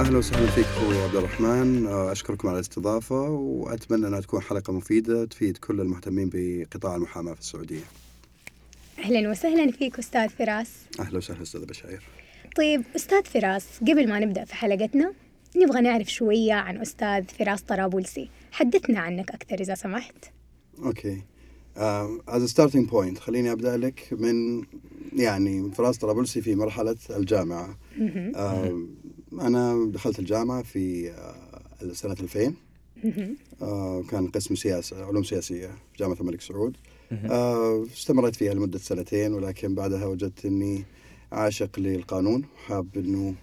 أهلا وسهلا فيك أخوي عبد الرحمن أشكركم على الاستضافة وأتمنى أنها تكون حلقة مفيدة تفيد كل المهتمين بقطاع المحاماة في السعودية. أهلا وسهلا فيك أستاذ فراس. أهلا وسهلا أستاذ بشاير. طيب أستاذ فراس قبل ما نبدأ في حلقتنا نبغى نعرف شوية عن أستاذ فراس طرابلسي، حدثنا عنك أكثر إذا سمحت. Okay. As starting point خليني أبدأ لك من يعني فراس طرابلسي في مرحلة الجامعة. أنا دخلت الجامعة في آه، سنة 2000 آه، كان قسم سياسة علوم سياسية في جامعة الملك سعود. آه، استمريت فيها لمدة سنتين ولكن بعدها وجدت أني عاشق للقانون حاب أنه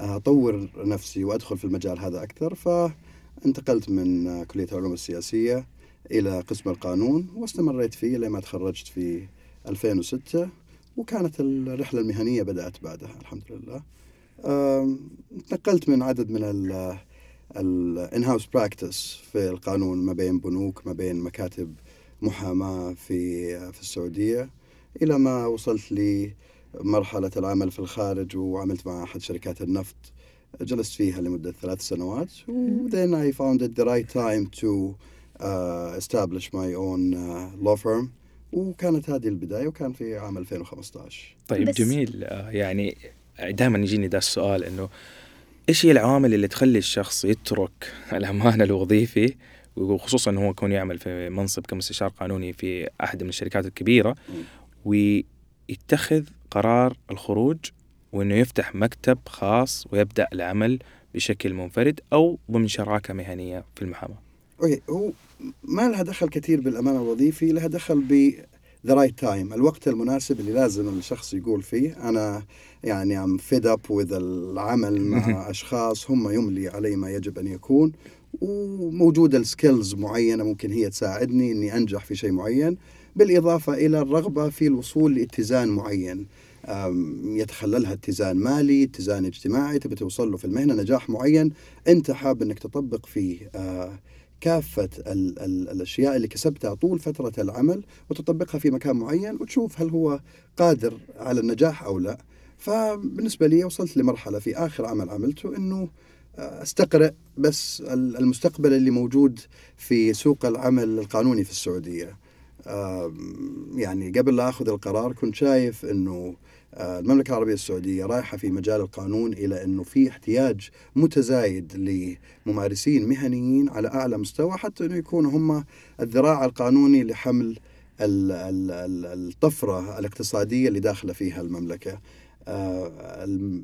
أطور نفسي وأدخل في المجال هذا أكثر. فانتقلت من كلية العلوم السياسية إلى قسم القانون واستمريت فيه لما تخرجت في 2006 وكانت الرحلة المهنية بدأت بعدها الحمد لله. نقلت من عدد من الان هاوس براكتس في القانون ما بين بنوك ما بين مكاتب محاماة في في السعودية إلى ما وصلت لمرحله العمل في الخارج وعملت مع أحد شركات النفط. جلست فيها لمدة ثلاث سنوات و then I found it the right time to uh, establish my own uh, law firm. وكانت هذه البداية وكان في عام 2015 طيب جميل. آه، يعني دائما يجيني ذا السؤال إنه إيش هي العوامل اللي تخلي الشخص يترك الأمانة الوظيفي وخصوصا إنه هو يكون يعمل في منصب كمستشار قانوني في أحد من الشركات الكبيرة ويتخذ قرار الخروج وإنه يفتح مكتب خاص ويبدأ العمل بشكل منفرد أو ضمن شراكة مهنية في المحاماة. Okay هو ما لها دخل كثير بالأمان الوظيفي لها دخل the right time الوقت المناسب اللي لازم الشخص يقول فيه أنا يعني I'm fed up with العمل مع أشخاص هم يملي علي ما يجب أن يكون وموجودة ال skills معينة ممكن هي تساعدني إني أنجح في شيء معين بالإضافة إلى الرغبة في الوصول لاتزان معين. يتخللها اتزان مالي، اتزان اجتماعي، تبي توصل له في المهنة نجاح معين أنت حاب إنك تطبق فيه. آه، كافة ال ال الأشياء اللي كسبتها طول فترة العمل وتطبقها في مكان معين وتشوف هل هو قادر على النجاح أو لا. فبالنسبة لي وصلت لمرحلة في آخر عمل عملته أنه أستقرأ بس المستقبل اللي موجود في سوق العمل القانوني في السعودية. يعني قبل لا أخذ القرار كنت شايف أنه آه، المملكة العربية السعودية رايحة في مجال القانون إلى أنه في احتياج متزايد لممارسين مهنيين على أعلى مستوى حتى أنه يكونوا هم الذراع القانوني لحمل الطفرة الاقتصادية اللي داخلة فيها المملكة. آه،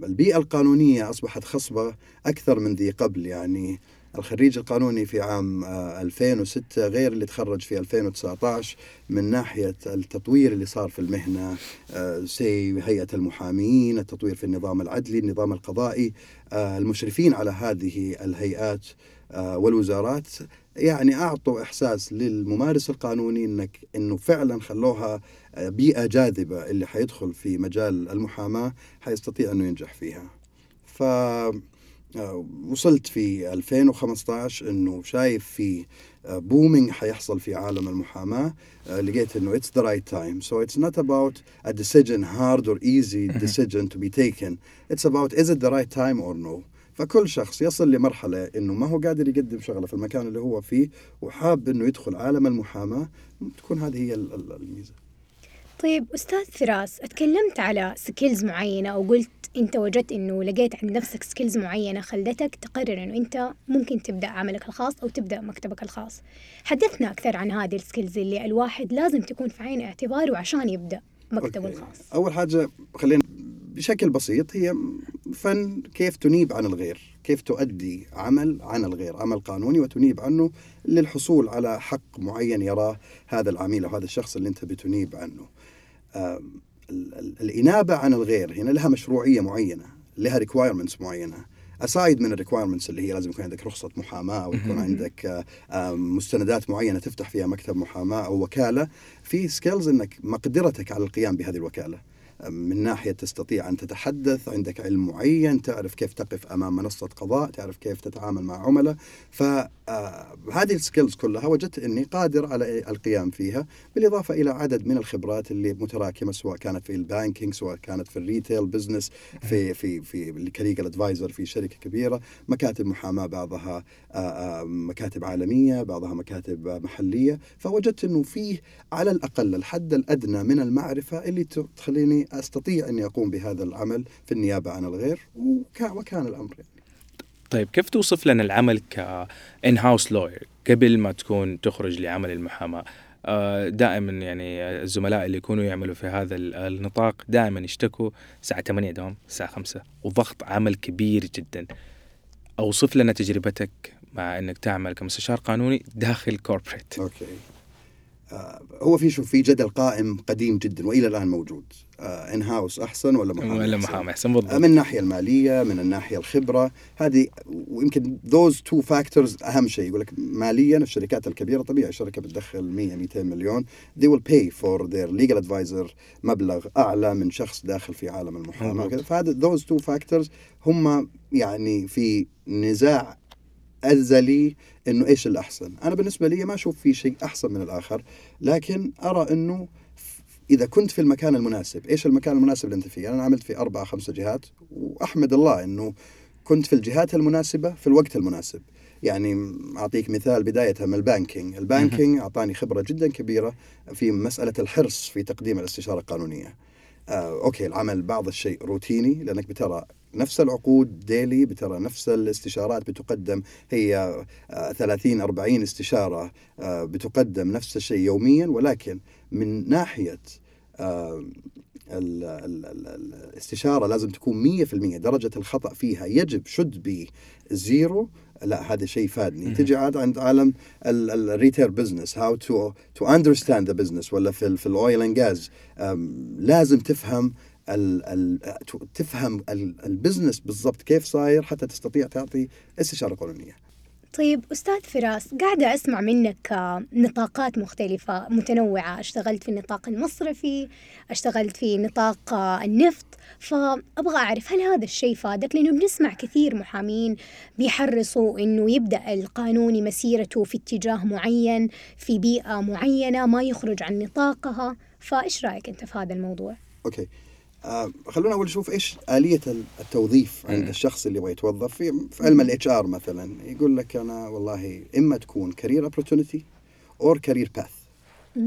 البيئة القانونية أصبحت خصبة أكثر من ذي قبل يعني الخريج القانوني في عام 2006 آه، غير اللي تخرج في 2019 من ناحية التطوير اللي صار في المهنة سي آه، هيئة المحامين التطوير في النظام العدلي النظام القضائي آه، المشرفين على هذه الهيئات والوزارات يعني أعطوا إحساس للممارس القانوني إنك إنه فعلا خلوها بيئة جاذبة اللي حيدخل في مجال المحاماة حيستطيع إنه ينجح فيها. ف وصلت في 2015 إنه شايف في booming آه، حيحصل في عالم المحاماة. آه، لقيت إنه it's the right time. So it's not about a decision hard or easy decision to be taken. It's about is it the right time or no. فكل شخص يصل لمرحلة إنه ما هو قادر يقدم شغله في المكان اللي هو فيه وحاب إنه يدخل عالم المحاماة. تكون هذه هي الميزة. طيب أستاذ فراس أتكلمت على skills معينة أو قلت أنت وجدت إنه لقيت عند نفسك skills معينة خلتك تقرر إنه أنت ممكن تبدأ عملك الخاص أو تبدأ مكتبك الخاص. حدثنا أكثر عن هذه ال skills اللي الواحد لازم تكون في عين اعتباره عشان يبدأ مكتبه okay. الخاص. أول حاجة خلينا بشكل بسيط هي فن كيف تنيب عن الغير كيف تؤدي عمل عن الغير عمل قانوني وتنيب عنه للحصول على حق معين يراه هذا العميل أو هذا الشخص اللي أنت بتنيب عنه. الإنابة عن الغير هنا لها مشروعية معينة لها requirements معينة. aside من ال requirements اللي هي لازم يكون عندك رخصة محاماة أو يكون عندك مستندات معينة تفتح فيها مكتب محاماة أو وكالة في skills إنك مقدرتك على القيام بهذه الوكالة. من ناحية تستطيع أن تتحدث عندك علم معين تعرف كيف تقف أمام منصة قضاء تعرف كيف تتعامل مع عملاء فهذه ال skills كلها وجدت أني قادر على القيام فيها بالإضافة إلى عدد من الخبرات اللي متراكمة سواء كانت في ال banking سواء كانت في ال retail business في في في ك legal advisor في شركة كبيرة مكاتب محاماة بعضها مكاتب عالمية بعضها مكاتب محلية فوجدت أنه فيه على الأقل الحد الأدنى من المعرفة اللي تخليني أستطيع إني أقوم بهذا العمل في النيابة عن الغير وكان الأمر يعني. طيب كيف توصف لنا العمل ك in-house lawyer قبل ما تكون تخرج لعمل المحاماة؟ آه، دائما يعني الزملاء اللي يكونوا يعملوا في هذا النطاق دائما يشتكوا الساعة 8 دوام الساعة 5 وضغط عمل كبير جدا. أوصف لنا تجربتك مع إنك تعمل كمستشار قانوني داخل corporate. Okay. آه، هو في شوف في جدل قائم قديم جدا وإلى الآن موجود. in آه، house أحسن ولا محامي ولا محامي أحسن بالضبط. من الناحية المالية من الناحية الخبرة. هذه ويمكن those two factors أهم شيء. يقول لك ماليا الشركات الكبيرة طبيعي الشركة بتدخل 100 200 مليون. They will pay for their legal advisor مبلغ أعلى من شخص داخل في عالم المحاماة. فهذا those two factors هم يعني في نزاع ازلي إنه إيش الأحسن. أنا بالنسبة لي ما أشوف في شيء أحسن من الآخر لكن أرى إنه إذا كنت في المكان المناسب إيش المكان المناسب اللي أنت فيه؟ أنا عملت في أربع خمسة جهات وأحمد الله إنه كنت في الجهات المناسبة في الوقت المناسب. يعني أعطيك مثال بدايه من ال banking. ال banking أعطاني خبرة جدا كبيرة في مسألة الحرص في تقديم الاستشارة القانونية. آه، okay العمل بعض الشيء روتيني لأنك بترى نفس العقود daily بترى نفس الاستشارات بتقدم. هي 30 آه، 40 استشارة آه، بتقدم نفس الشيء يوميا ولكن من ناحية آه، الاستشارة لازم تكون 100% درجة الخطأ فيها يجب should be zero لا هذا شيء فادني. تجي عاد عند عالم ال retail business how to to understand the business ولا في في ال oil and gas لازم تفهم ال ال تفهم ال business بالضبط كيف صاير حتى تستطيع تعطي استشارة قانونية. طيب أستاذ فراس قاعدة أسمع منك نطاقات مختلفة متنوعة. اشتغلت في النطاق المصرفي اشتغلت في نطاق النفط. فأبغى أعرف هل هذا الشيء فادك؟ لأنه بنسمع كثير محامين بيحرصوا أنه يبدأ القانوني مسيرته في اتجاه معين في بيئة معينة ما يخرج عن نطاقها. فإيش رأيك أنت في هذا الموضوع؟ Okay. آه خلونا أول نشوف إيش آلية التوظيف عند الشخص اللي يبغى يتوظف. في, في علم ال HR مثلا يقول لك أنا والله إما تكون career opportunity or career path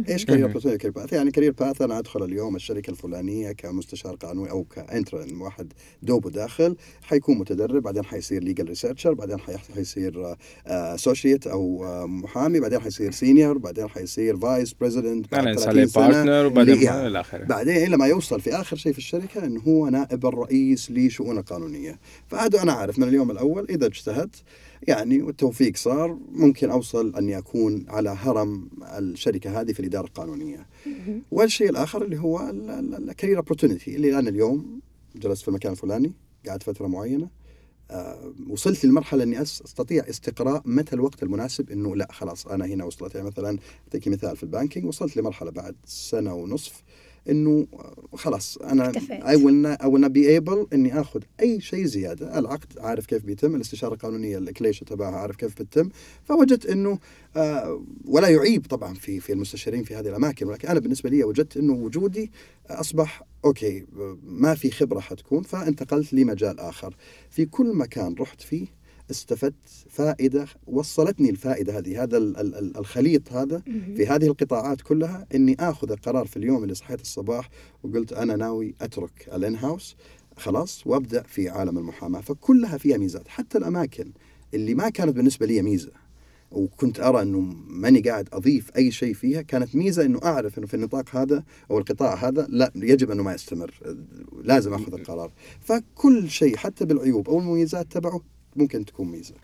إيش career opportunity career path يعني career path أنا أدخل اليوم الشركة الفلانية كمستشار قانوني أو ك intern واحد دوبه داخل حيكون متدرب بعدين حيصير legal researcher بعدين حيصير associate أو آه، محامي بعدين حيصير senior بعدين حيصير vice president بعد 30 سنة وبعدين إلى آخره. بعدين لما يوصل في آخر شيء في الشركة انه هو نائب الرئيس لشؤون القانونية. فهذا أنا عارف من اليوم الأول إذا اجتهدت يعني والتوفيق صار ممكن أوصل اني اكون على هرم الشركة هذه في الإدارة القانونية. والشيء الآخر اللي هو ال career opportunity اللي أنا اليوم جلست في المكان الفلاني قعدت فترة معينة آه وصلت للمرحلة أني أستطيع استقراء متى الوقت المناسب أنه لا خلاص أنا هنا وصلت يعني مثلا أعطيك مثال في ال banking وصلت لمرحلة بعد سنة ونصف إنه خلاص أنا I will I will be able إني آخذ أي شيء زيادة. العقد عارف كيف بيتم الاستشارة القانونية الكليشه تبعها عارف كيف بتتم. فوجدت إنه آه ولا يعيب طبعا في في المستشارين في هذه الأماكن ولكن أنا بالنسبة لي وجدت إنه وجودي أصبح أوكي ما في خبرة حتكون فانتقلت لمجال آخر. في كل مكان رحت فيه استفدت فائدة وصلتني الفائدة هذه هذا الخليط هذا في هذه القطاعات كلها إني آخذ القرار في اليوم اللي صحيت الصباح وقلت أنا ناوي أترك الان هاوس خلاص وأبدأ في عالم المحاماة. فكلها فيها ميزات. حتى الأماكن اللي ما كانت بالنسبة لي ميزة وكنت أرى إنه ماني قاعد أضيف أي شيء فيها كانت ميزة إنه أعرف إنه في النطاق هذا أو القطاع هذا لا يجب إنه ما يستمر. لازم آخذ القرار. فكل شيء حتى بالعيوب أو المميزات تبعه ممكن تكون ميزة.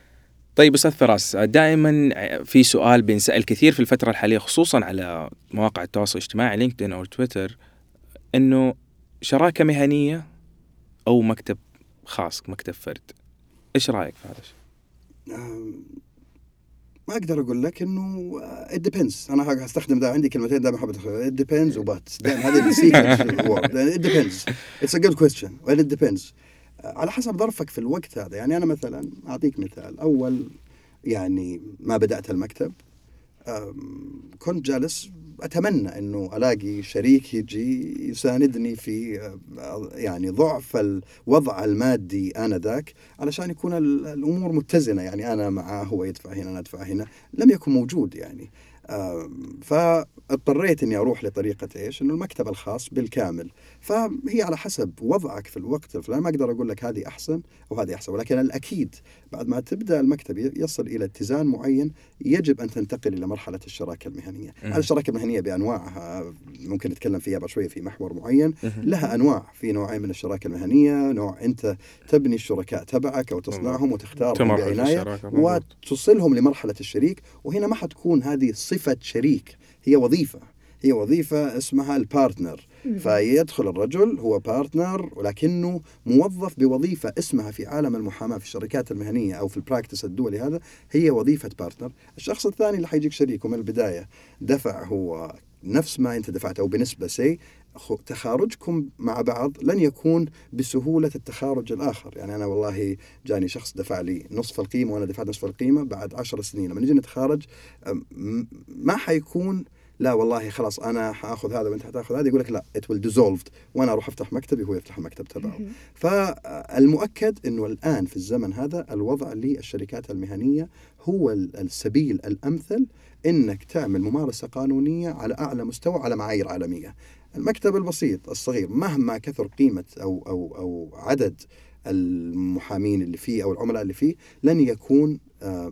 طيب أستاذ فراس دائما في سؤال بينسال كثير في الفترة الحالية خصوصا على مواقع التواصل الاجتماعي لينكدين أو تويتر إنه شراكة مهنية أو مكتب خاص مكتب فرد. إيش رأيك في هذا الشيء؟ ما أقدر أقول لك إنه it depends. أنا هستخدم ده عندي كلمتين دائما أحب it depends وبات. هذه السيكرت it depends. It's a good question. Well it depends. على حسب ظرفك في الوقت هذا. يعني أنا مثلا أعطيك مثال. أول يعني ما بدأت المكتب كنت جالس أتمنى إنه ألاقي شريك يجي يساندني في يعني ضعف الوضع المادي آنذاك علشان يكون ال- الأمور متزنة. يعني أنا معاه هو يدفع هنا أنا أدفع هنا. لم يكن موجود يعني. أم، فاضطريت إني أروح لطريقة إيش؟ إنه المكتب الخاص بالكامل فهي على حسب وضعك في الوقت الفلاني ما أقدر أقول لك هذه أحسن وهذه أحسن ولكن الأكيد بعد ما تبدأ المكتب يصل إلى اتزان معين يجب أن تنتقل إلى مرحلة الشراكة المهنية،. هذه الشراكة المهنية بأنواعها ممكن نتكلم فيها بعد شوية في محور معين،. لها أنواع في نوعين من الشراكة المهنية، نوع أنت تبني الشركاء تبعك أو تصنعهم وتختارهم بعناية. وتصلهم لمرحلة الشريك وهنا ما حتكون هذه صفة شريك هي وظيفة. هي وظيفة اسمها ال partner. فيدخل الرجل هو partner ولكنه موظف بوظيفة اسمها في عالم المحاماة في الشركات المهنية أو في ال practice الدولي هذا هي وظيفة partner، الشخص الثاني اللي حيجيك شريك ومن البداية دفع هو نفس ما أنت دفعت أو بنسبة سي تخارجكم مع بعض لن يكون بسهولة التخارج الآخر، يعني أنا والله جاني شخص دفع لي نصف القيمة وأنا دفعت نصف القيمة بعد عشر سنين لما نجي نتخارج ما حيكون لا والله خلاص أنا حأخذ هذا وأنت حتأخذ هذا يقول لك لا ات ويل ديزولفد وأنا أروح أفتح مكتبي وهو يفتح المكتب تبعه. فالمؤكد إنه الآن في الزمن هذا الوضع للشركات المهنية هو ال- السبيل الأمثل إنك تعمل ممارسة قانونية على أعلى مستوى على معايير عالمية. المكتب البسيط الصغير. مهما كثر قيمة أو أو أو عدد المحامين اللي فيه أو العملاء اللي فيه لن يكون آه،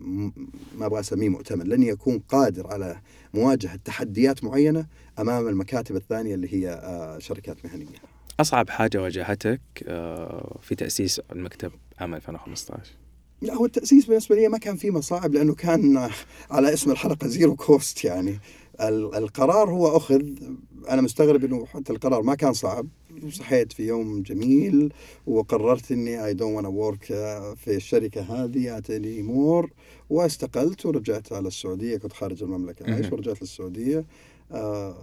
ما أبغى أسميه مؤتمن، لن يكون قادر على مواجهة تحديات معينة أمام المكاتب الثانية اللي هي آه، شركات مهنية. أصعب حاجة واجهتك آه، في تأسيس المكتب عام 2015 لا هو التأسيس بالنسبة لي ما كان فيه مصاعب لأنه كان على اسم الحلقة zero cost يعني. القرار هو أخذ أنا مستغرب أنه حتى القرار ما كان صعب. صحيت في يوم جميل وقررت I don't wanna work uh, في الشركة هذه anymore واستقلت ورجعت على السعودية. كنت خارج المملكة عايش. ورجعت للسعودية. آه،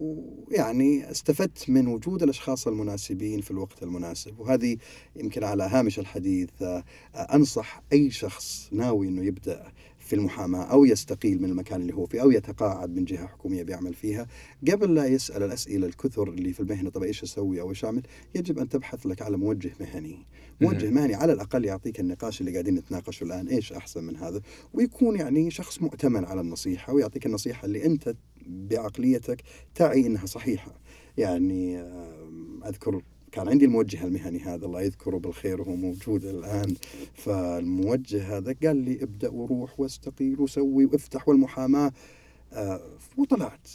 ويعني استفدت من وجود الأشخاص المناسبين في الوقت المناسب. وهذه يمكن على هامش الحديث آه، أنصح أي شخص ناوي إنه يبدأ في المحاماة أو يستقيل من المكان اللي هو فيه أو يتقاعد من جهة حكومية بيعمل فيها. قبل لا يسأل الأسئلة الكثر اللي في المهنة طب إيش أسوي أو إيش أعمل؟ يجب أن تبحث لك على موجه مهني. موجه. مهني على الأقل يعطيك النقاش اللي قاعدين نتناقشه الآن إيش أحسن من هذا؟ ويكون يعني شخص مؤتمن على النصيحة ويعطيك النصيحة اللي أنت بعقليتك تعي إنها صحيحة. يعني آم، أذكر كان عندي الموجه المهني هذا الله يذكره بالخير وهو موجود الآن. فالموجه هذا قال لي ابدأ وروح واستقيل وسوي وافتح والمحاماة. آه، وطلعت.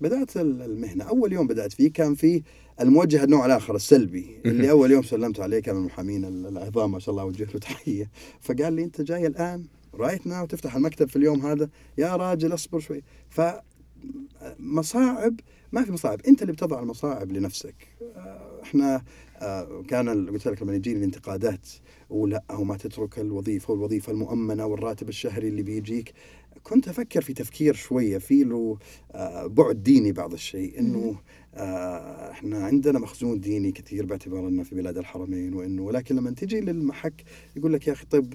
بدأت ال- المهنة. أول يوم بدأت فيه كان في الموجه النوع الآخر السلبي. اللي أول يوم سلمت عليه كان المحامين ال- العظام ما شاء الله اوجه له تحية. فقال لي أنت جاي الآن رايت ناو تفتح المكتب في اليوم هذا؟ يا راجل أصبر شوي. ف مصاعب ما في مصاعب. انت اللي بتضع المصاعب لنفسك. آه، إحنا آه، كان قلت لك لما يجيني الانتقادات ولا أو ما تترك الوظيفة والوظيفة المؤمنة والراتب الشهري اللي بيجيك. كنت أفكر في تفكير شوية في له آه، بعد ديني بعض الشيء إنه إحنا عندنا مخزون ديني كثير باعتبار إنه في بلاد الحرمين وإنه ولكن لما تجي للمحك يقول لك يا أخي طيب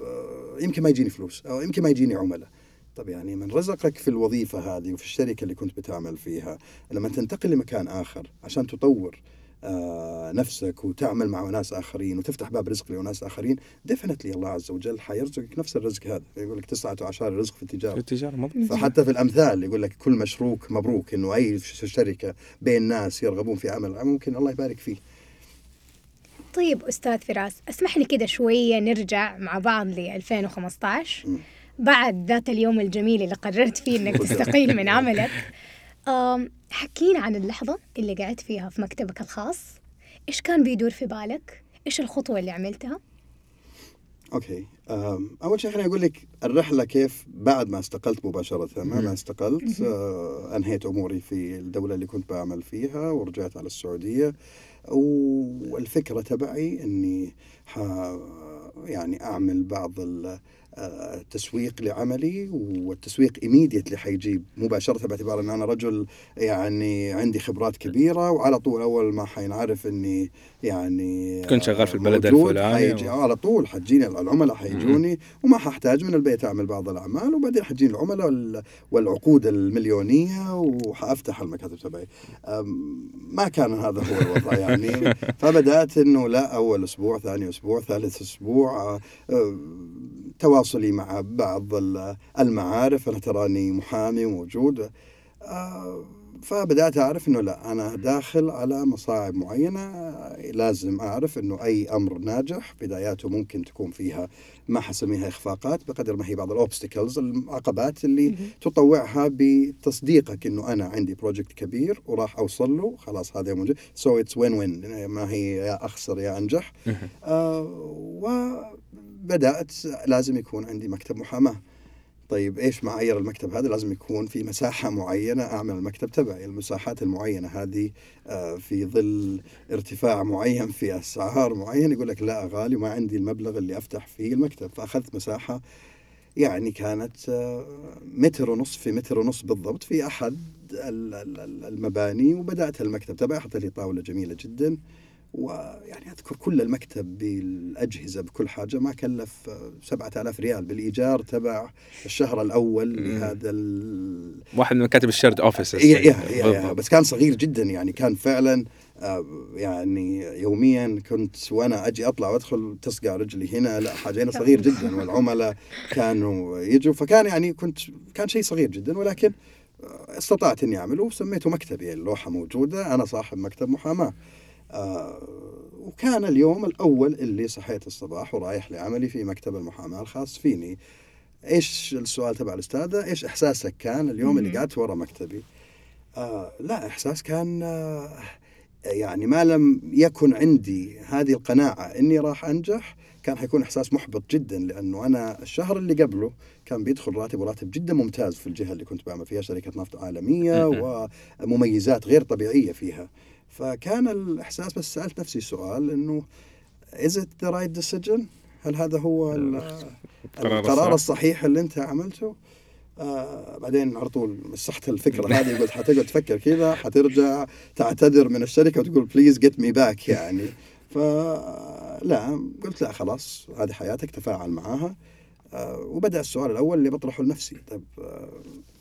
يمكن ما يجيني فلوس أو يمكن ما يجيني عملاء. طب يعني من رزقك في الوظيفة هذه وفي الشركة اللي كنت بتعمل فيها لما تنتقل لمكان آخر عشان تطور آه نفسك وتعمل مع ناس آخرين وتفتح باب رزق لناس آخرين ديفنتلي الله عز وجل حيرزقك نفس الرزق هذا. يقول لك تسعة عشر رزق في التجارة. التجارة مضبوط. فحتى في الأمثال يقول لك كل مشروك مبروك إنه أي ش- شركة بين ناس يرغبون في عمل ممكن الله يبارك فيه طيب أستاذ فراس اسمح لي كده شوية نرجع مع بعض ل 2015 مم. بعد ذات اليوم الجميل اللي قررت فيه إنك تستقيل من عملك حكينا عن اللحظة اللي قعدت فيها في مكتبك الخاص إيش كان بيدور في بالك؟ إيش الخطوة اللي عملتها؟ أوكي أول شيء خليني أقول لك الرحلة كيف بعد ما استقلت مباشرة ما. ما استقلت آه، أنهيت أموري في الدولة اللي كنت بعمل فيها ورجعت على السعودية والفكرة تبعي إني ح يعني أعمل بعض تسويق لعملي والتسويق ايميديتلي حيجيب مباشرة باعتبار إن أنا رجل يعني عندي خبرات كبيرة وعلى طول أول ما حينعرف إني يعني كنت شغال في البلد الفلاني و- على طول حتجيني العملاء حيجوني وما ححتاج من البيت أعمل بعض الأعمال وبعدين حتجيني العملاء وال- والعقود المليونية وحأفتح المكاتب تبعي. ما كان هذا هو الوضع يعني. فبدأت إنه لا أول أسبوع ثاني أسبوع ثالث أسبوع آه، آه، تواصلي مع بعض ال- المعارف. أنا تراني محامي موجود. آه، فبدأت أعرف إنه لا أنا داخل على مصاعب معينة. آه، لازم أعرف إنه أي أمر ناجح بداياته ممكن تكون فيها ما حسميها إخفاقات بقدر ما هي بعض الاوبستكلز العقبات اللي تطوعها بتصديقك إنه أنا عندي project كبير وراح أوصل له خلاص هذا موجود. so it's win win ما هي يا أخسر يا أنجح. مهم. آه وبدات لازم يكون عندي مكتب محاماة. طيب إيش معايير المكتب هذا؟ لازم يكون في مساحة معينة أعمل المكتب تبعي. المساحات المعينة هذه آه، في ظل ارتفاع معين في أسعار معين يقول لك لا غالي وما عندي المبلغ اللي أفتح فيه المكتب. فأخذت مساحة يعني كانت آه، متر ونص في متر ونص بالضبط في أحد ال- ال- ال- المباني وبدات المكتب تبعي حط لي طاولة جميلة جدا. ويعني أذكر كل المكتب بالأجهزة بكل حاجة ما كلف آه، 7000 ريال بالإيجار تبع الشهر الأول مم. لهذا ال... واحد من مكاتب الشيرد يا يا بس كان صغير جدا يعني كان فعلا آه، يعني يوميا كنت وأنا أجي أطلع وأدخل تصقع رجلي هنا لا حاجة هنا صغير جدا والعملاء كانوا يجوا فكان يعني كنت كان شيء صغير جدا ولكن آه، استطعت إني اعمله وسميته مكتبي اللوحة موجودة أنا صاحب مكتب محاماة. وكان اليوم الأول اللي صحيت الصباح ورايح لعملي في مكتب المحاماة الخاص فيني. إيش السؤال تبع الأستاذة؟ إيش إحساسك؟ كان اليوم اللي. قعدت ورا مكتبي. آه لا إحساس كان آه يعني ما لم يكن عندي هذه القناعة إني راح أنجح كان حيكون إحساس محبط جدا لأنه أنا الشهر اللي قبله كان بيدخل راتب وراتب جدا ممتاز في الجهة اللي كنت بعمل فيها شركة نفط عالمية. ومميزات غير طبيعية فيها. فكان الإحساس بس سألت نفسي سؤال إنه is it the right decision؟ هل هذا هو ال- القرار القرار الصح. الصحيح اللي أنت عملته؟ آه بعدين على طول مسحت الفكرة هذه قلت حتقعد تفكر كذا حترجع تعتذر من الشركة وتقول please get me back يعني فلا قلت لا خلاص هذه حياتك تفاعل معاها آه وبدأ السؤال الأول اللي بطرحه لنفسي. طيب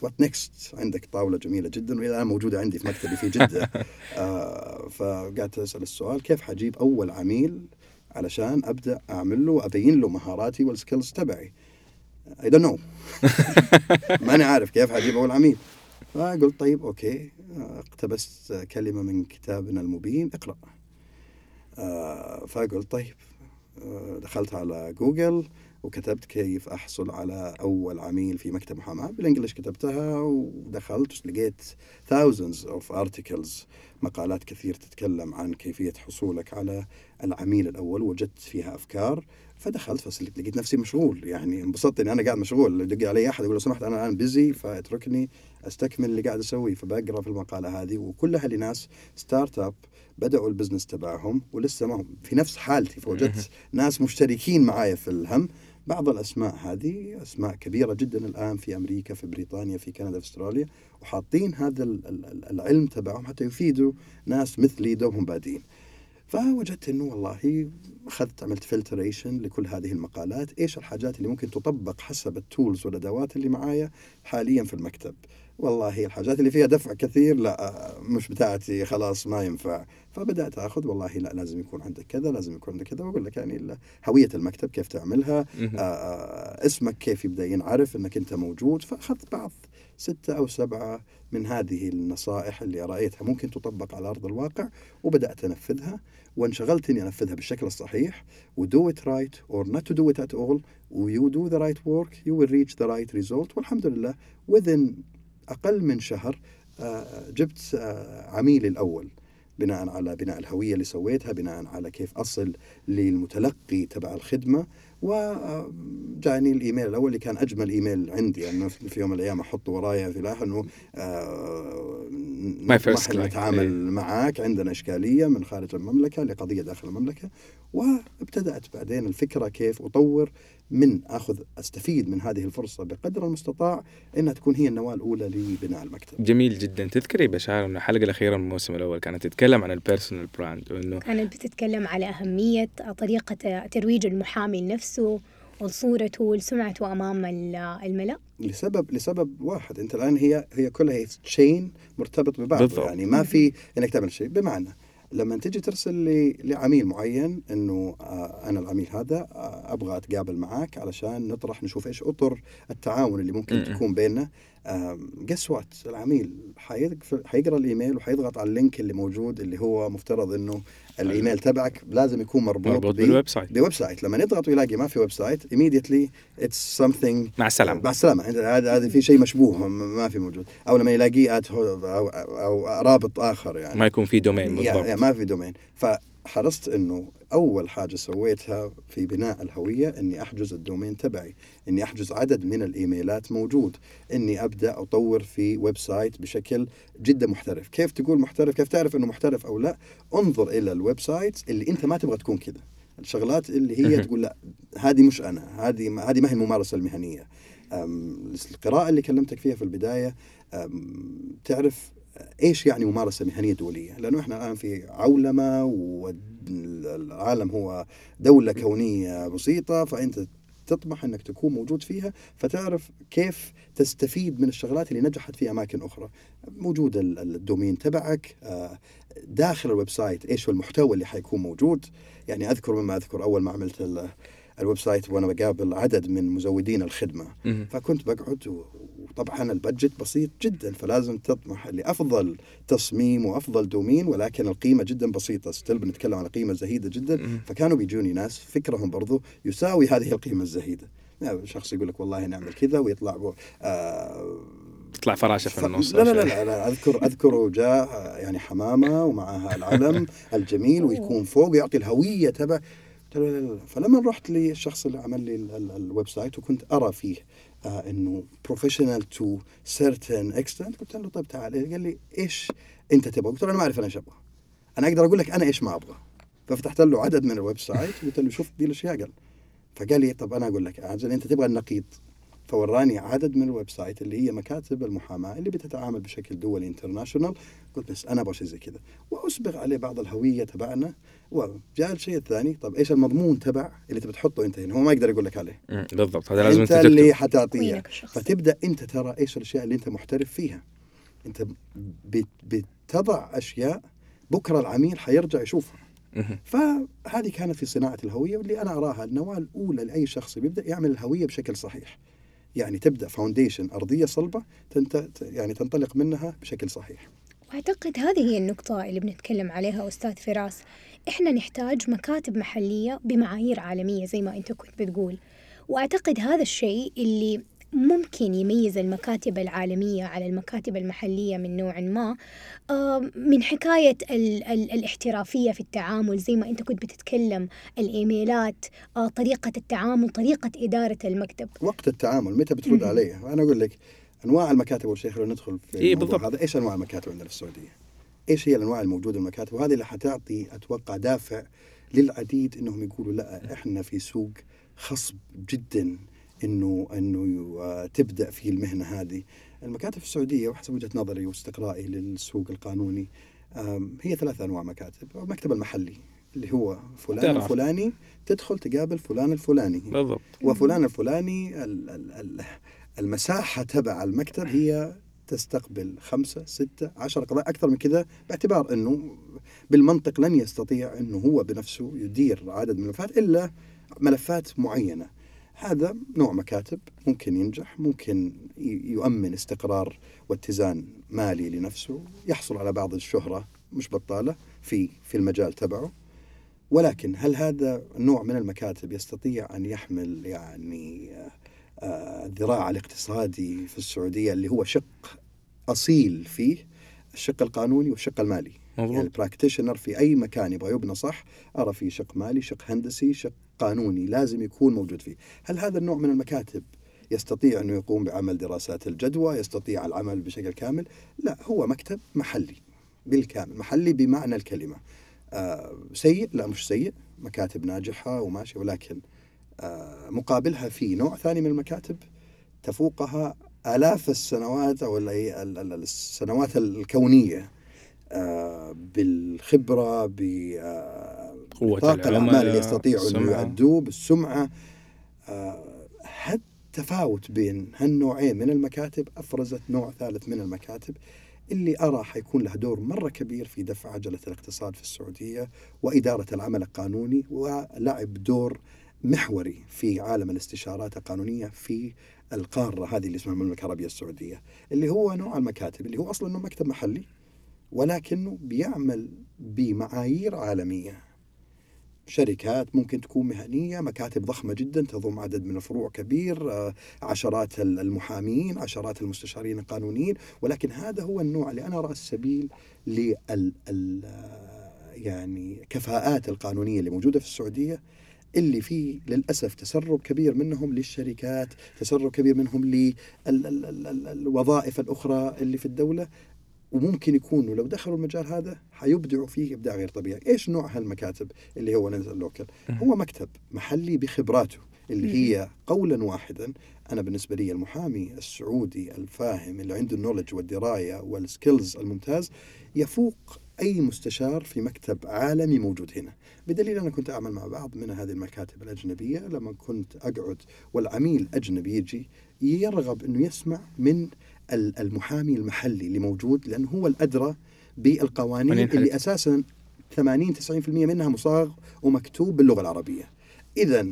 what next عندك طاولة جميلة جدا وإلى الآن موجودة عندي في مكتبي في جدة. آه فقعدت أسأل السؤال كيف حجيب أول عميل علشان أبدأ أعمل له وابين له مهاراتي وال skills تبعي؟ I don't know ماني عارف كيف حجيب أول عميل. فقلت طيب okay. آه، اقتبست كلمة من كتابنا المبين اقرأ. آه، فقلت طيب آه، دخلت على جوجل وكتبت كيف أحصل على أول عميل في مكتب محاماة. بالإنجلش كتبتها ودخلت لقيت thousands of articles مقالات كثير تتكلم عن كيفية حصولك على العميل الأول وجدت فيها أفكار فدخلت بس لقيت نفسي مشغول. يعني انبسطت إني أنا قاعد مشغول. دق علي أحد يقول لو سمحت أنا الآن بيزي فاتركني أستكمل اللي قاعد أسويه. فبقرأ في المقالة هذه وكلها لناس start up بدأوا ال business تبعهم ولسه ما هم. في نفس حالتي فوجدت ناس مشتركين معايا في الهم. بعض الأسماء هذه أسماء كبيرة جدا الآن في أمريكا في بريطانيا في كندا في أستراليا وحاطين هذا ال- ال- العلم تبعهم حتى يفيدوا ناس مثلي دوبهم بادين. فوجدت إنه والله أخذت عملت filtration لكل هذه المقالات. إيش الحاجات اللي ممكن تطبق حسب ال tools والأدوات اللي معايا حاليا في المكتب؟ والله الحاجات اللي فيها دفع كثير لا مش بتاعتي خلاص ما ينفع. فبدأت آخذ والله لا لازم يكون عندك كذا لازم يكون عندك كذا. وأقول لك يعني هوية المكتب كيف تعملها مهم. آه، اسمك كيف يبدأ ينعرف إنك أنت موجود. فأخذت بعض ستة أو سبعة من هذه النصائح اللي رأيتها. ممكن تطبق على أرض الواقع وبدأت أنفذها وانشغلت إني أنفذها بالشكل الصحيح. و do it right or not to do it at all. You do the right work. You will reach the right result. والحمد لله within أقل من شهر آه، جبت آه، عميلي الأول بناء على بناء الهوية اللي سويتها بناء على كيف أصل للمتلقي تبع الخدمة. وجاني الإيميل الأول اللي كان أجمل إيميل عندي انه في يوم من الأيام احطه ورايا في لاحق إنه My first نطمح إن client. نتعامل إيه. معك عندنا إشكالية من خارج المملكة لقضية داخل المملكة وابتدأت بعدين الفكرة كيف أطور من أخذ أستفيد من هذه الفرصة بقدر المستطاع إنها تكون هي النواة الأولى لبناء المكتب. جميل جدا تذكري بشار إنه الحلقة الأخيرة من الموسم الأول كانت تتكلم عن ال personal brand وإنه كانت بتتكلم على أهمية طريقة ترويج المحامي لنفسه وصورته وسمعته أمام ال- الملأ. لسبب لسبب واحد. أنت الآن هي هي كلها هي chain مرتبط ببعض. بالضبط. يعني ما في إنك تعمل شيء. بمعنى لما تجي ترسل لي لعميل معين إنه آه أنا العميل هذا آه أبغى أتقابل معاك علشان نطرح نشوف إيش أطر التعاون اللي ممكن م-م. تكون بيننا. guess what العميل حيق- حيقرأ الإيميل وحيضغط على ال link اللي موجود اللي هو مفترض إنه الإيميل تبعك لازم يكون مربوط, مربوط بال website ب website لما يضغط ويلاقي ما في website immediately it's something مع السلامة. مع السلامة. أنت هذا هذا في شيء مشبوه ما في موجود. أو لما يلاقيه أو, أو رابط آخر يعني. ما يكون في domain بالضبط. ما في domain فحرصت إنه أول حاجة سويتها في بناء الهوية إني أحجز ال domain تبعي إني أحجز عدد من الإيميلات موجود إني أبدأ أطور في website بشكل جدا محترف. كيف تقول محترف؟ كيف تعرف إنه محترف أو لا؟ انظر إلى ال website اللي أنت ما تبغى تكون كذا الشغلات اللي هي. تقول لا هذه مش أنا هذه هذه ما هي الممارسة المهنية. القراءة اللي كلمتك فيها في البداية تعرف إيش يعني ممارسة مهنية دولية؟ لأنه إحنا الآن في عولمة والعالم هو دولة كونية بسيطة فأنت تطمح إنك تكون موجود فيها فتعرف كيف تستفيد من الشغلات اللي نجحت في أماكن أخرى. موجود ال- ال- ال domain تبعك آه، داخل ال website إيش المحتوى اللي حيكون موجود؟ يعني أذكر مما أذكر أول ما عملت ال website وأنا بقابل عدد من مزودين الخدمة مهم. فكنت بقعد وطبعا ال budget بسيط جدا فلازم تطمح لأفضل تصميم وأفضل domain ولكن القيمة جدا بسيطة still بنتكلم عن قيمة زهيدة جدا مهم. فكانوا بيجوني ناس فكرهم برضو يساوي هذه القيمة الزهيدة يعني شخص يقول لك والله نعمل كذا ويطلع بو آه تطلع فراشة في النص لا لا, لا. لا, لا أذكر أذكر جاء يعني حمامة ومعها العلم الجميل ويكون فوق ويعطي الهوية تبع فلما رحت للشخص اللي عمل لي ال- ال- ال website وكنت أرى فيه آه إنه professional to certain extent قلت له طيب تعال. قال لي إيش أنت تبغى؟ قلت له أنا ما أعرف أنا إيش أبغى. أنا أقدر أقول لك أنا إيش ما أبغى. ففتحت له عدد من ال website قلت له شوف دي الاشياء قال فقال لي طب أنا أقول لك إنت تبغى النقيض. فوراني عدد من ال website اللي هي مكاتب المحاماة اللي بتتعامل بشكل دولي international قلت بس أنا أبغى شيء زي كذا. واسبغ عليه بعض الهوية تبعنا. وجاء الشيء الثاني. طب إيش المضمون تبع اللي تبي تحطه أنت هنا؟ هو ما يقدر يقول لك عليه. بالضبط. هذا لازم أنت أنت اللي حتعطيه. فتبدأ أنت ترى إيش الأشياء اللي أنت محترف فيها. أنت بت- بتضع أشياء بكرة العميل حيرجع يشوفها. فهذه كانت في صناعة الهوية واللي أنا أراها النواة الأولى لأي شخص بيبدأ يعمل الهوية بشكل صحيح. يعني تبدأ فاونديشن أرضية صلبة يعني تنطلق منها بشكل صحيح. وأعتقد هذه هي النقطة اللي بنتكلم عليها أستاذ فراس إحنا نحتاج مكاتب محلية بمعايير عالمية زي ما أنت كنت بتقول وأعتقد هذا الشيء اللي ممكن يميز المكاتب العالمية على المكاتب المحلية من نوع ما من حكاية ال ال الاحترافية في التعامل زي ما أنت كنت بتتكلم الإيميلات آه، طريقة التعامل طريقة إدارة المكتب وقت التعامل متى بترد. علي؟ أنا أقول لك أنواع المكاتب أول شيء خلينا ندخل في إيه الموضوع بالضبط. هذا إيش أنواع المكاتب عندنا في السعودية؟ إيش هي الأنواع الموجودة المكاتب وهذه اللي حتعطي أتوقع دافع للعديد إنهم يقولوا لا إحنا في سوق خصب جدا إنه إنه تبدأ في المهنة هذه. المكاتب في السعودية وحسب وجهة نظري واستقرائي للسوق القانوني هي ثلاث أنواع مكاتب، المكتب المحلي اللي هو فلان تعرف. الفلاني تدخل تقابل فلان الفلاني بالضبط وفلان الفلاني ال- ال- ال- المساحة تبع المكتب هي تستقبل خمسة ستة عشر قضايا أكثر من كذا باعتبار أنه بالمنطق لن يستطيع أنه هو بنفسه يدير عدد من الملفات إلا ملفات معينة هذا نوع مكاتب ممكن ينجح ممكن يؤمن استقرار واتزان مالي لنفسه يحصل على بعض الشهرة مش بطالة في في المجال تبعه. ولكن هل هذا النوع من المكاتب يستطيع أن يحمل يعني آه، الذراع الاقتصادي في السعودية اللي هو شق أصيل فيه الشق القانوني والشق المالي؟ يعني مضبوط البراكتيشنر في أي مكان يبغى يبنى صح أرى فيه شق مالي شق هندسي شق قانوني لازم يكون موجود فيه. هل هذا النوع من المكاتب يستطيع أنه يقوم بعمل دراسات الجدوى يستطيع العمل بشكل كامل؟ لا هو مكتب محلي بالكامل محلي بمعنى الكلمة. آه سيء؟ لا مش سيء مكاتب ناجحة وماشية ولكن آه، مقابلها في نوع ثاني من المكاتب تفوقها آلاف السنوات أو ال- ال- ال- السنوات الكونية آه، بالخبرة قوة بطاقة الأعمال اللي يستطيعوا أن السمعة. يؤدوه بالسمعة آه، هالتفاوت بين هالنوعين من المكاتب أفرزت نوع ثالث من المكاتب اللي أرى حيكون له دور مرة كبير في دفع عجلة الاقتصاد في السعودية وإدارة العمل القانوني ولعب دور محوري في عالم الاستشارات القانونية في القارة هذه اللي اسمها المملكة العربية السعودية اللي هو نوع المكاتب اللي هو أصلا إنه مكتب محلي ولكنه بيعمل بمعايير عالمية شركات ممكن تكون مهنية مكاتب ضخمة جدا تضم عدد من الفروع كبير آه، عشرات ال- المحامين عشرات المستشارين القانونيين ولكن هذا هو النوع اللي أنا أرى السبيل لل آه، يعني كفاءات القانونية اللي موجودة في السعودية اللي فيه للأسف تسرب كبير منهم للشركات تسرب كبير منهم للوظائف الأخرى اللي في الدولة. وممكن يكونوا لو دخلوا المجال هذا حيبدعوا فيه إبداع غير طبيعي، إيش نوع هالمكاتب اللي هو نزل لوكل؟ هو مكتب محلي بخبراته اللي هي قولا واحدا. أنا بالنسبة لي المحامي السعودي الفاهم اللي عنده النولج والدراية والسكيلز الممتاز يفوق أي مستشار في مكتب عالمي موجود هنا، بدليل أنا كنت أعمل مع بعض من هذه المكاتب الأجنبية. لما كنت أقعد والعميل أجنبي يجي يرغب إنه يسمع من المحامي المحلي اللي موجود لأنه هو الأدرى بالقوانين اللي أساسا 80 90% منها مصاغ ومكتوب باللغة العربية. اذا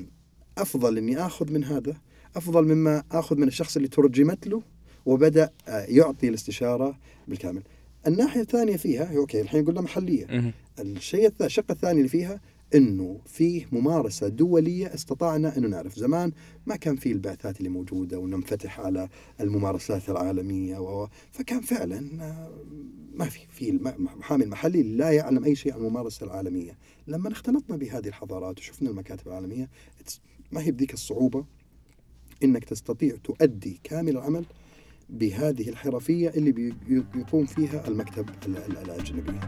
أفضل إني آخذ من هذا أفضل مما آخذ من الشخص اللي ترجمت له وبدأ آه، يعطي الاستشارة بالكامل. الناحية الثانية فيها أوكي الحين قلنا محلية. مهم. الشيء الشق الثاني اللي فيها إنه فيه ممارسة دولية استطعنا إنه نعرف. زمان ما كان في البعثات اللي موجودة وننفتح على الممارسات العالمية و... فكان فعلا آه، ما في في الم- محامي المحلي لا يعلم أي شيء عن الممارسة العالمية. لما اختلطنا بهذه الحضارات وشفنا المكاتب العالمية ما هي بذيك الصعوبة إنك تستطيع تؤدي كامل العمل بهذه الحرفية اللي بي- بيقوم فيها المكتب ال- ال- الأجنبي.